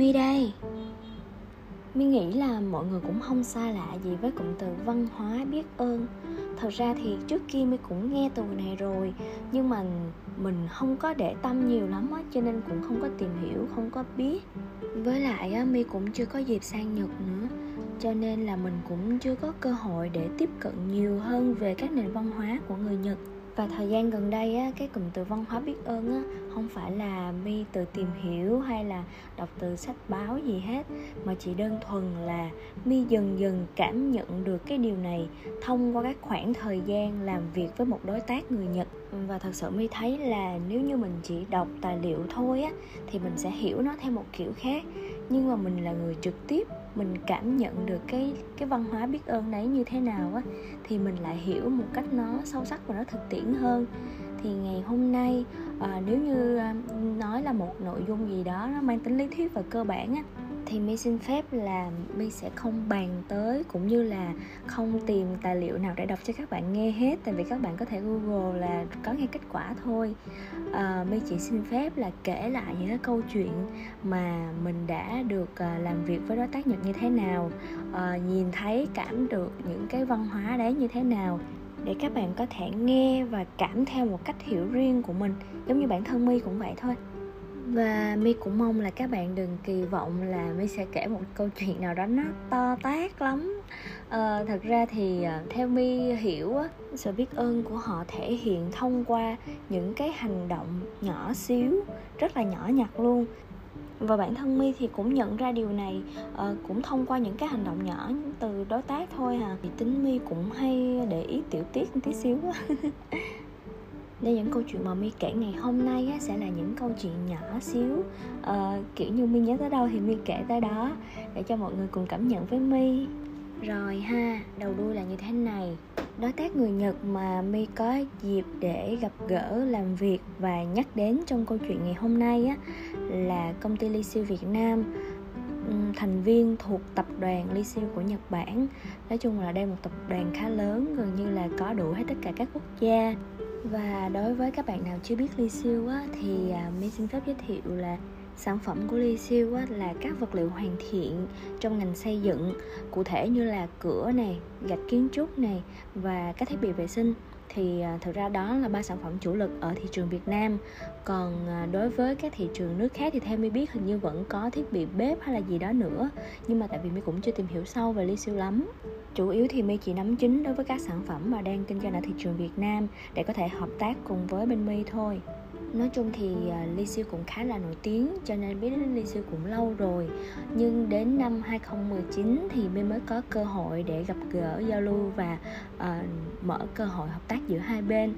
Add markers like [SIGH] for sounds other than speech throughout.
Mi đây. Mi nghĩ là mọi người cũng không xa lạ gì với cụm từ văn hóa biết ơn. Thật ra thì trước kia Mi cũng nghe từ này rồi Nhưng mà mình không có để tâm nhiều lắm á Cho nên cũng không có tìm hiểu, không có biết. Với lại á, Mi cũng chưa có dịp sang Nhật nữa Cho nên là mình cũng chưa có cơ hội để tiếp cận nhiều hơn về các nền văn hóa của người Nhật và thời gian gần đây á, cái cụm từ văn hóa biết ơn á, không phải là mi tự tìm hiểu hay là đọc từ sách báo gì hết mà chỉ đơn thuần là mi dần dần cảm nhận được cái điều này thông qua các khoảng thời gian làm việc với một đối tác người nhật. Và thật sự mi thấy là nếu như mình chỉ đọc tài liệu thôi á thì mình sẽ hiểu nó theo một kiểu khác. Nhưng mà mình là người trực tiếp mình cảm nhận được cái cái văn hóa biết ơn đấy như thế nào á thì mình lại hiểu một cách nó sâu sắc và nó thực tiễn hơn. Thì ngày hôm nay à, nếu như à, nói là một nội dung gì đó nó mang tính lý thuyết và cơ bản á thì mi xin phép là mi sẽ không bàn tới cũng như là không tìm tài liệu nào để đọc cho các bạn nghe hết. Tại vì các bạn có thể google là có nghe kết quả thôi. Ờ, à, mi chỉ xin phép là kể lại những cái câu chuyện mà mình đã được ờ, làm việc với đối tác nhật như thế nào. À, nhìn thấy cảm được những cái văn hóa đấy như thế nào để các bạn có thể nghe và cảm theo một cách hiểu riêng của mình. Giống như bản thân mi cũng vậy thôi và mi cũng mong là các bạn đừng kỳ vọng là mi sẽ kể một câu chuyện nào đó nó to tát lắm. À, thật ra thì ờ, theo mi hiểu sự biết ơn của họ thể hiện thông qua những cái hành động nhỏ xíu rất là nhỏ nhặt luôn. Và bản thân mi thì cũng nhận ra điều này ờ, cũng thông qua những cái hành động nhỏ từ đối tác thôi à. Thì tính mi cũng hay để ý tiểu tiết một tí xíu [LAUGHS] nên những câu chuyện mà mi kể ngày hôm nay á, sẽ là những câu chuyện nhỏ xíu. Uh, kiểu như mi nhớ tới đâu thì mi kể tới đó để cho mọi người cùng cảm nhận với mi rồi ha đầu đuôi là như thế này. Đối tác người nhật mà mi có dịp để gặp gỡ làm việc và nhắc đến trong câu chuyện ngày hôm nay á là công ty ly siêu việt nam. Thành viên thuộc tập đoàn ly siêu của nhật bản. Nói chung là đây một tập đoàn khá lớn gần như là có đủ hết tất cả các quốc gia và đối với các bạn nào chưa biết ly siêu á, thì à, mi xin phép giới thiệu là sản phẩm của ly siêu á, là các vật liệu hoàn thiện trong ngành xây dựng cụ thể như là cửa này gạch kiến trúc này và các thiết bị vệ sinh. Thì à, thực ra đó là ba sản phẩm chủ lực ở thị trường Việt Nam còn à, đối với các thị trường nước khác thì theo mi biết hình như vẫn có thiết bị bếp hay là gì đó nữa. Nhưng mà tại vì mi cũng chưa tìm hiểu sâu về ly siêu lắm. Chủ yếu thì mi chỉ nắm chính đối với các sản phẩm mà đang kinh doanh ở thị trường Việt Nam để có thể hợp tác cùng với bên mi thôi. Nói chung thì à, Ly Siêu cũng khá là nổi tiếng cho nên biết đến Ly Siêu cũng lâu rồi. Nhưng đến năm 2019 thì Mi mới có cơ hội để gặp gỡ giao lưu và uh, mở cơ hội hợp tác giữa hai bên.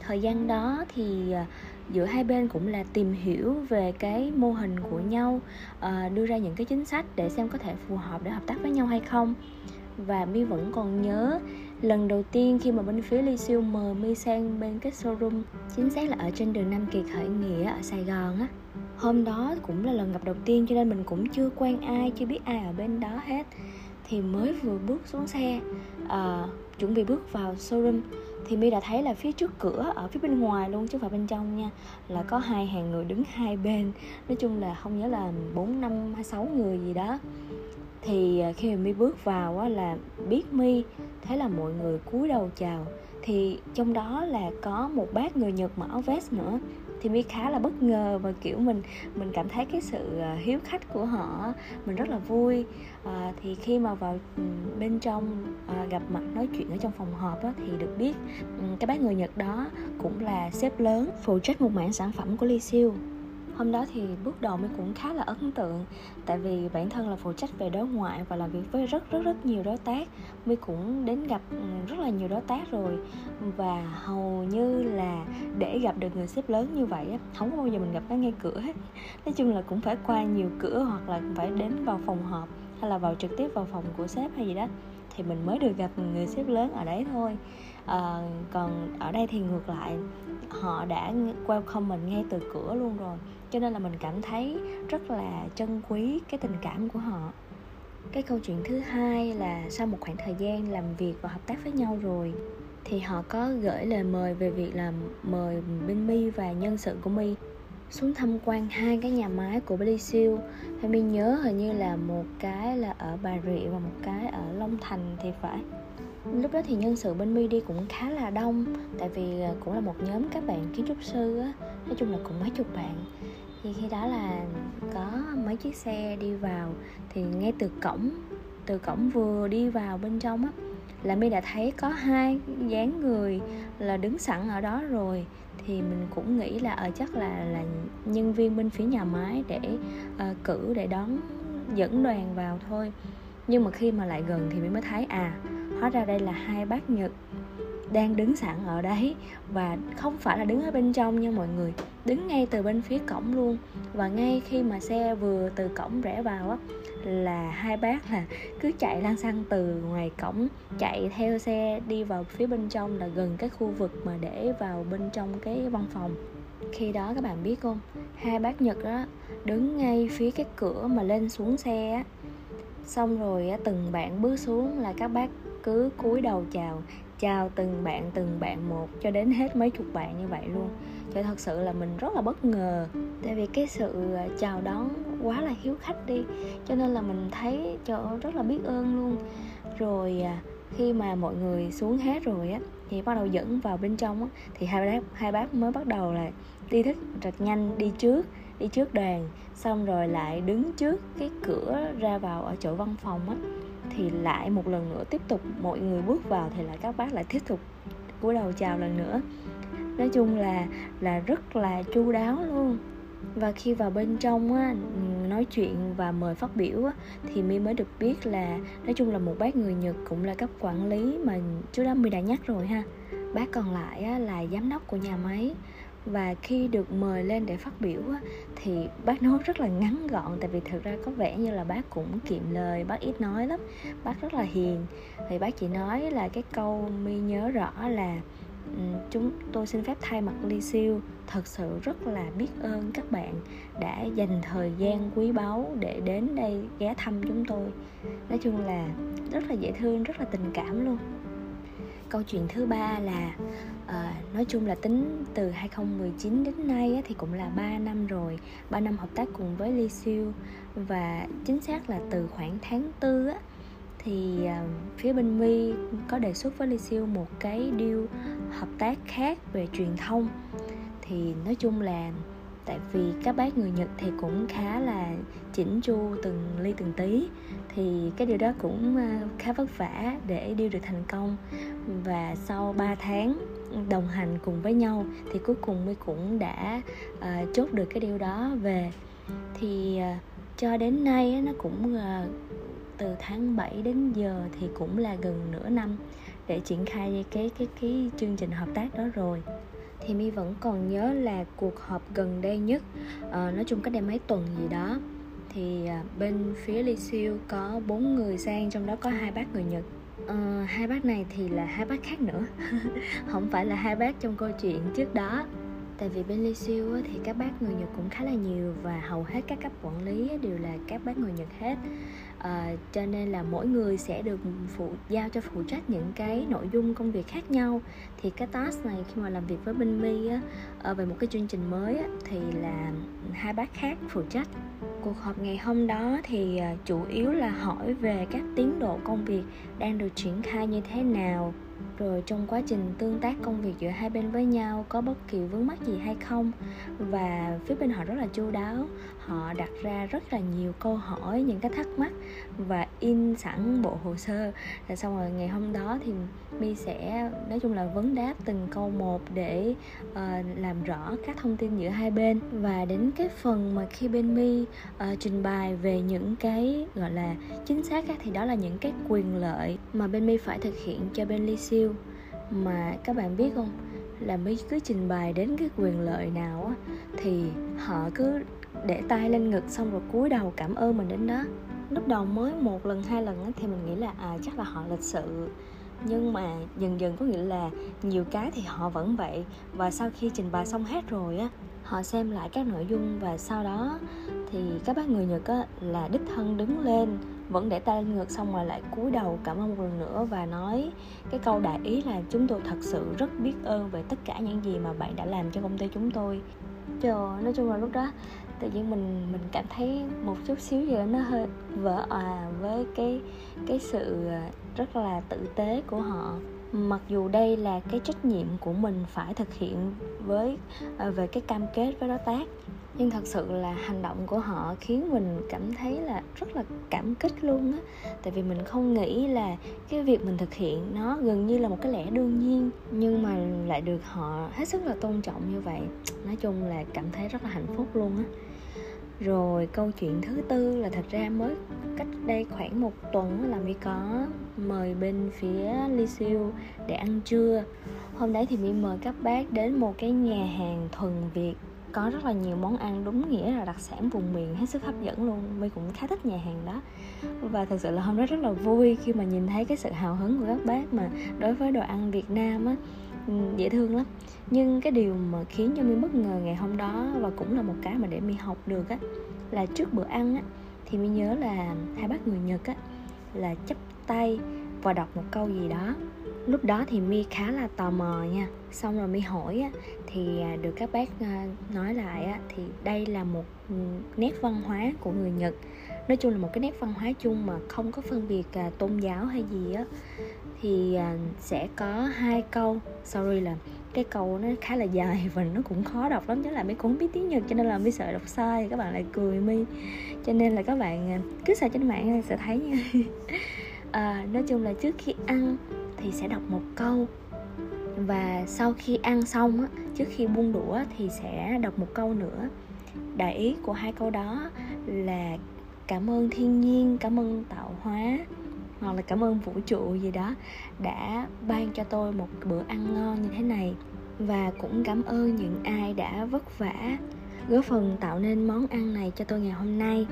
Thời gian đó thì uh, giữa hai bên cũng là tìm hiểu về cái mô hình của nhau ờ, đưa ra những cái chính sách để xem có thể phù hợp để hợp tác với nhau hay không. Và mi vẫn còn nhớ lần đầu tiên khi mà bên phía Ly Siêu mời mi sang bên cái showroom chính xác là ở trên đường Nam Kỳ khởi nghĩa ở Sài Gòn á. Hôm đó cũng là lần gặp đầu tiên cho nên mình cũng chưa quen ai chưa biết ai ở bên đó hết. Thì mới vừa bước xuống xe uh, chuẩn bị bước vào showroom thì mi đã thấy là phía trước cửa ở phía bên ngoài luôn chứ không phải bên trong nha là có hai hàng người đứng hai bên. Nói chung là không nhớ là bốn năm hay sáu người gì đó. Thì à, khi mà mi bước vào á, là biết mi thế là mọi người cúi đầu chào. Thì trong đó là có một bác người nhật mặc áo vest nữa thì mi khá là bất ngờ và kiểu mình mình cảm thấy cái sự ờ, hiếu khách của họ mình rất là vui. À, thì khi mà vào bên trong à, gặp mặt nói chuyện ở trong phòng họp á, thì được biết cái bác người nhật đó cũng là sếp lớn phụ trách một mảng sản phẩm của ly siêu hôm đó thì bước đầu mình cũng khá là ấn tượng tại vì bản thân là phụ trách về đối ngoại và làm việc với rất rất rất nhiều đối tác. Mình cũng đến gặp ừ, rất là nhiều đối tác rồi và hầu như là để gặp được người sếp lớn như vậy không có bao giờ mình gặp nó ngay cửa hết. Nói chung là cũng phải qua nhiều cửa hoặc là phải đến vào phòng họp hay là vào trực tiếp vào phòng của sếp hay gì đó thì mình mới được gặp người sếp lớn ở đấy thôi. À, còn ở đây thì ngược lại họ đã welcome mình ngay từ cửa luôn rồi cho nên là mình cảm thấy rất là trân quý cái tình cảm của họ. Cái câu chuyện thứ hai là sau một khoảng thời gian làm việc và hợp tác với nhau rồi, thì họ có gửi lời mời về việc là mời bên mi và nhân sự của mi xuống tham quan hai cái nhà máy của Billy Siêu mi mình nhớ hình như là một cái là ở Bà Rịa và một cái ở Long Thành thì phải. Lúc đó thì nhân sự bên mi đi cũng khá là đông, tại vì ờ, cũng là một nhóm các bạn kiến trúc sư á, nói chung là cũng mấy chục bạn thì khi đó là có mấy chiếc xe đi vào. Thì ngay từ cổng từ cổng vừa đi vào bên trong á là mi đã thấy có hai dáng người là đứng sẵn ở đó rồi. Thì mình cũng nghĩ là ở chắc là là nhân viên bên phía nhà máy để uh, cử để đón dẫn đoàn vào thôi. Nhưng mà khi mà lại gần thì mới thấy à hóa ra đây là hai bác nhật đang đứng sẵn ở đấy và không phải là đứng ở bên trong nha mọi người. Đứng ngay từ bên phía cổng luôn. Và ngay khi mà xe vừa từ cổng rẽ vào á, là hai bác là cứ chạy lan xăng từ ngoài cổng, chạy theo xe đi vào phía bên trong là gần cái khu vực mà để vào bên trong cái văn phòng. Khi đó các bạn biết không? Hai bác nhật đó đứng ngay phía cái cửa mà lên xuống xe á. Xong rồi từng bạn bước xuống là các bác cứ cúi đầu chào chào từng bạn từng bạn một cho đến hết mấy chục bạn như vậy luôn. Cho thật sự là mình rất là bất ngờ. Tại vì cái sự à, chào đón quá là hiếu khách đi. Cho nên là mình thấy cho rất là biết ơn luôn. Rồi à, khi mà mọi người xuống hết rồi á, thì bắt đầu dẫn vào bên trong á, thì hai bác hai bác mới bắt đầu là đi thích rất nhanh, đi trước đi trước đoàn xong rồi lại đứng trước cái cửa ra vào ở chỗ văn phòng á thì lại một lần nữa tiếp tục mọi người bước vào thì lại các bác lại tiếp tục cúi đầu chào lần nữa. Nói chung là là rất là chu đáo luôn. Và khi vào bên trong á, nói chuyện và mời phát biểu á, thì mi mới được biết là nói chung là một bác người nhật cũng là cấp quản lý mà trước đó mi đã nhắc rồi ha. Bác còn lại á, là giám đốc của nhà máy và khi được mời lên để phát biểu á, thì bác nói rất là ngắn gọn tại vì thực ra có vẻ như là bác cũng kiệm lời bác ít nói lắm bác rất là hiền. Thì bác chỉ nói là cái câu mi nhớ rõ là ừ, chúng tôi xin phép thay mặt ly siêu thật sự rất là biết ơn các bạn đã dành thời gian quý báu để đến đây ghé thăm chúng tôi. Nói chung là rất là dễ thương rất là tình cảm luôn câu chuyện thứ ba là uh, nói chung là tính từ 2019 đến nay á, thì cũng là 3 năm rồi 3 năm hợp tác cùng với Ly Siêu và chính xác là từ khoảng tháng 4 á, thì uh, phía bên my có đề xuất với Ly Siêu một cái deal hợp tác khác về truyền thông. Thì nói chung là tại vì các bác người Nhật thì cũng khá là chỉnh chu từng ly từng tí. Thì cái điều đó cũng ờ, khá vất vả để đi được thành công. Và sau 3 tháng đồng hành cùng với nhau thì cuối cùng mới cũng đã uh, chốt được cái điều đó về. Thì uh, cho đến nay nó cũng uh, từ tháng 7 đến giờ thì cũng là gần nửa năm để triển khai cái cái cái chương trình hợp tác đó rồi thì mi vẫn còn nhớ là cuộc họp gần đây nhất à, nói chung cách đây mấy tuần gì đó. Thì à, bên phía Ly Siêu có bốn người sang trong đó có hai bác người Nhật. À, hai bác này thì là hai bác khác nữa. [LAUGHS] Không phải là hai bác trong câu chuyện trước đó tại vì bên Ly Siêu thì các bác người Nhật cũng khá là nhiều và hầu hết các cấp quản lý đều là các bác người Nhật hết. À, cho nên là mỗi người sẽ được phụ giao cho phụ trách những cái nội dung công việc khác nhau. Thì cái task này khi mà làm việc với bên mi á à, về một cái chương trình mới á, thì là hai bác khác phụ trách. Cuộc họp ngày hôm đó thì ờ, chủ yếu là hỏi về các tiến độ công việc đang được triển khai như thế nào rồi trong quá trình tương tác công việc giữa hai bên với nhau có bất kỳ vướng mắc gì hay không? Và phía bên họ rất là chu đáo họ đặt ra rất là nhiều câu hỏi những cái thắc mắc và in sẵn bộ hồ sơ. Rồi xong rồi ngày hôm đó thì mi sẽ nói chung là vấn đáp từng câu một để uh, làm rõ các thông tin giữa hai bên. Và đến cái phần mà khi bên mi uh, ờ, trình bày về những cái gọi là chính xác thì đó là những cái quyền lợi mà bên mi phải thực hiện cho bên ly siêu mà các bạn biết không? Là mi cứ trình bày đến cái quyền lợi nào á thì họ cứ để tay lên ngực xong rồi cúi đầu cảm ơn mình đến đó. Lúc đầu mới một lần, hai lần thì mình nghĩ là à chắc là họ lịch sự. Nhưng mà dần dần có nghĩa là nhiều cái thì họ vẫn vậy. Và sau khi trình bày xong hết rồi á, họ xem lại các nội dung và sau đó thì các bác người nhật á, là đích thân đứng lên, vẫn để tay lên ngực xong rồi lại cúi đầu cảm ơn một lần nữa và nói cái câu đại ý là chúng tôi thật sự rất biết ơn về tất cả những gì mà bạn đã làm cho công ty chúng tôi. Trời nói chung là lúc đó tự nhiên mình mình cảm thấy một chút xíu gì đó nó hơi vỡ òa với cái cái sự à, rất là tử tế của họ. Mặc dù đây là cái trách nhiệm của mình phải thực hiện với à, về cái cam kết với đối tác nhưng thật sự là hành động của họ khiến mình cảm thấy là rất là cảm kích luôn á. Tại vì mình không nghĩ là cái việc mình thực hiện nó gần như là một cái lẽ đương nhiên, nhưng mà lại được họ hết sức là tôn trọng như vậy. Nói chung là cảm thấy rất là hạnh phúc luôn á. Rồi câu chuyện thứ tư là thật ra mới cách đây khoảng một tuần là mi có mời bên phía Ly Siêu để ăn trưa. Hôm đấy thì mi mời các bác đến một cái nhà hàng thuần việt có rất là nhiều món ăn đúng nghĩa là đặc sản vùng miền hết sức hấp dẫn luôn. My cũng khá thích nhà hàng đó. Và thật sự là hôm đó rất là vui khi mà nhìn thấy cái sự hào hứng của các bác mà đối với đồ ăn việt nam á ừ, dễ thương lắm. Nhưng cái điều mà khiến cho mi bất ngờ ngày hôm đó và cũng là một cái mà để mi học được á, là trước bữa ăn á, thì mi nhớ là hai bác người nhật á, là chấp tay và đọc một câu gì đó lúc đó thì mi khá là tò mò nha. Xong rồi mi hỏi á, thì à, được các bác à, nói lại á, thì đây là một ừ, nét văn hóa của người nhật. Nói chung là một cái nét văn hóa chung mà không có phân biệt à, tôn giáo hay gì á. Thì sẽ có hai câu. Sorry là cái câu nó khá là dài [LAUGHS] và nó cũng khó đọc lắm chứ là mi cũng không biết tiếng nhật cho nên là mi sợ đọc sai các bạn lại cười mi cho nên là các bạn cứ sợ trên mạng sẽ thấy nha. [LAUGHS] À, nói chung là trước khi ăn thì sẽ đọc một câu. Và sau khi ăn xong á, trước khi buông đũa thì sẽ đọc một câu nữa. Đại ý của hai câu đó là cảm ơn thiên nhiên, cảm ơn tạo hóa, hoặc là cảm ơn vũ trụ gì đó đã ban cho tôi một bữa ăn ngon như thế này. Và cũng cảm ơn những ai đã vất vả góp phần tạo nên món ăn này cho tôi ngày hôm nay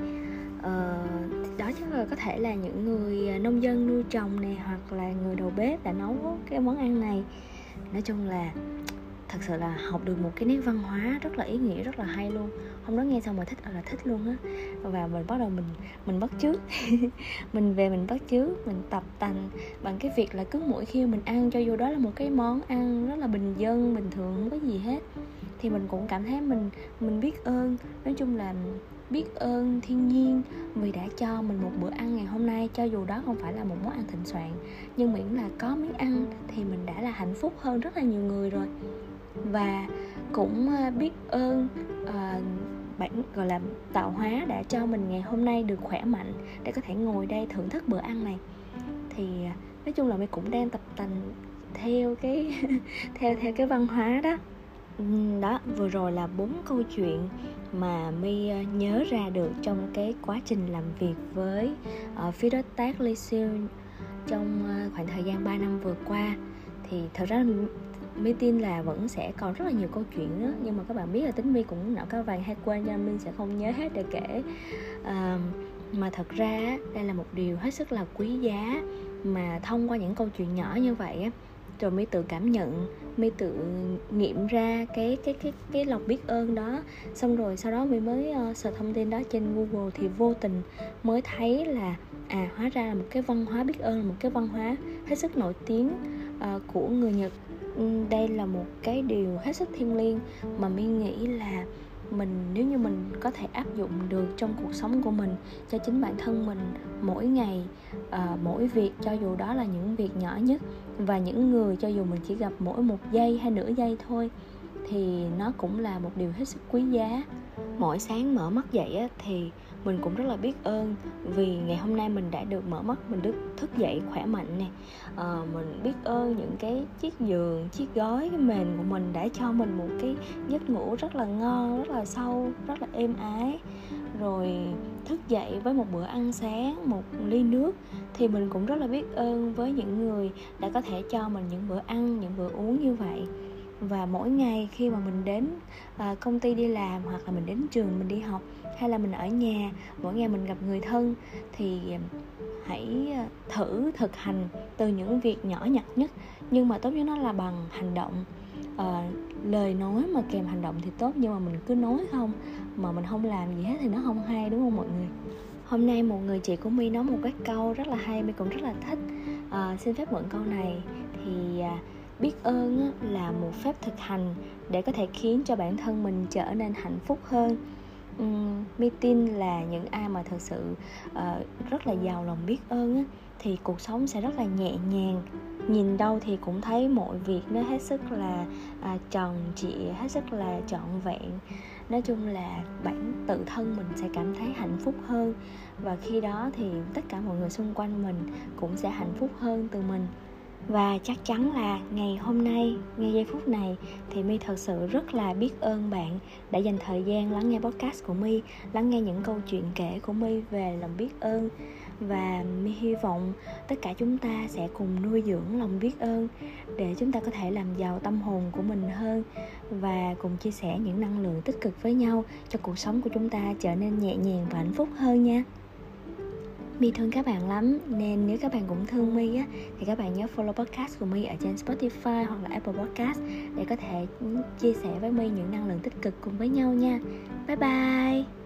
uh, đó chắc là có thể là những người à, nông dân nuôi trồng này hoặc là người đầu bếp đã nấu cái món ăn này. Nói chung là thật sự là học được một cái nét văn hóa rất là ý nghĩa rất là hay luôn. Hôm đó nghe xong mà thích à, là thích luôn á. Và mình bắt đầu mình mình bắt trước [LAUGHS] mình về mình bắt trước mình tập tành bằng cái việc là cứ mỗi khi mình ăn cho dù đó là một cái món ăn rất là bình dân bình thường không có gì hết thì mình cũng cảm thấy mình mình biết ơn. Nói chung là biết ơn thiên nhiên vì đã cho mình một bữa ăn ngày hôm nay cho dù đó không phải là một món ăn thịnh soạn nhưng miễn là có miếng ăn thì mình đã là hạnh phúc hơn rất là nhiều người rồi. Và cũng ờ, biết ơn uh, bản gọi là tạo hóa đã cho mình ngày hôm nay được khỏe mạnh để có thể ngồi đây thưởng thức bữa ăn này. Thì ờ, nói chung là mình cũng đang tập tành theo cái [LAUGHS] theo theo cái văn hóa đó. Ừ, đó vừa rồi là bốn câu chuyện mà my ờ, nhớ ra được trong cái quá trình làm việc với uh, phía đối tác Lee trong uh, khoảng thời gian 3 năm vừa qua. Thì thật ra My tin là vẫn sẽ còn rất là nhiều câu chuyện nữa Nhưng mà các bạn biết là tính My cũng não cá vàng hay quên cho My sẽ không nhớ hết để kể. Uh, Mà thật ra đây là một điều hết sức là quý giá Mà thông qua những câu chuyện nhỏ như vậy á rồi mới tự cảm nhận mới tự nghiệm ra cái cái cái cái lòng biết ơn đó. Xong rồi sau đó mới mới uh, search thông tin đó trên google thì vô tình mới thấy là à hóa ra là một cái văn hóa biết ơn là một cái văn hóa hết sức nổi tiếng uh, của người nhật. Ừ, đây là một cái điều hết sức thiêng liêng mà mi nghĩ là mình nếu như mình có thể áp dụng được trong cuộc sống của mình cho chính bản thân mình mỗi ngày uh, mỗi việc cho dù đó là những việc nhỏ nhất và những người cho dù mình chỉ gặp mỗi một giây hay nửa giây thôi thì nó cũng là một điều hết sức quý giá. Mỗi sáng mở mắt dậy thì mình cũng rất là biết ơn vì ngày hôm nay mình đã được mở mắt mình được thức dậy khỏe mạnh nè. À, mình biết ơn những cái chiếc giường chiếc gói cái mền của mình đã cho mình một cái giấc ngủ rất là ngon rất là sâu rất là êm ái. Rồi thức dậy với một bữa ăn sáng một ly nước thì mình cũng rất là biết ơn với những người đã có thể cho mình những bữa ăn những bữa uống như vậy. Và mỗi ngày khi mà mình đến à, công ty đi làm hoặc là mình đến trường mình đi học hay là mình ở nhà mỗi ngày mình gặp người thân thì hãy ờ, thử thực hành từ những việc nhỏ nhặt nhất nhưng mà tốt nhất nó là bằng hành động. À, lời nói mà kèm hành động thì tốt nhưng mà mình cứ nói không mà mình không làm gì hết thì nó không hay đúng không mọi người? Hôm nay một người chị của mi nói một cái câu rất là hay mi cũng rất là thích. À, xin phép mượn câu này. Thì à, biết ơn là một phép thực hành để có thể khiến cho bản thân mình trở nên hạnh phúc hơn um, mi tin là những ai mà thật sự uh, rất là giàu lòng biết ơn á, thì cuộc sống sẽ rất là nhẹ nhàng. Nhìn đâu thì cũng thấy mọi việc nó hết sức là à, tròn trịa hết sức là trọn vẹn. Nói chung là bản tự thân mình sẽ cảm thấy hạnh phúc hơn và khi đó thì tất cả mọi người xung quanh mình cũng sẽ hạnh phúc hơn từ mình và chắc chắn là ngày hôm nay, ngay giây phút này, thì my thật sự rất là biết ơn bạn đã dành thời gian lắng nghe podcast của my, lắng nghe những câu chuyện kể của my về lòng biết ơn. Và my hy vọng tất cả chúng ta sẽ cùng nuôi dưỡng lòng biết ơn để chúng ta có thể làm giàu tâm hồn của mình hơn và cùng chia sẻ những năng lượng tích cực với nhau cho cuộc sống của chúng ta trở nên nhẹ nhàng và hạnh phúc hơn nha. My thương các bạn lắm. Nên nếu các bạn cũng thương My á, Thì các bạn nhớ follow podcast của My ở trên Spotify hoặc là Apple Podcast Để có thể ừ, chia sẻ với My những năng lượng tích cực cùng với nhau nha. Bye bye.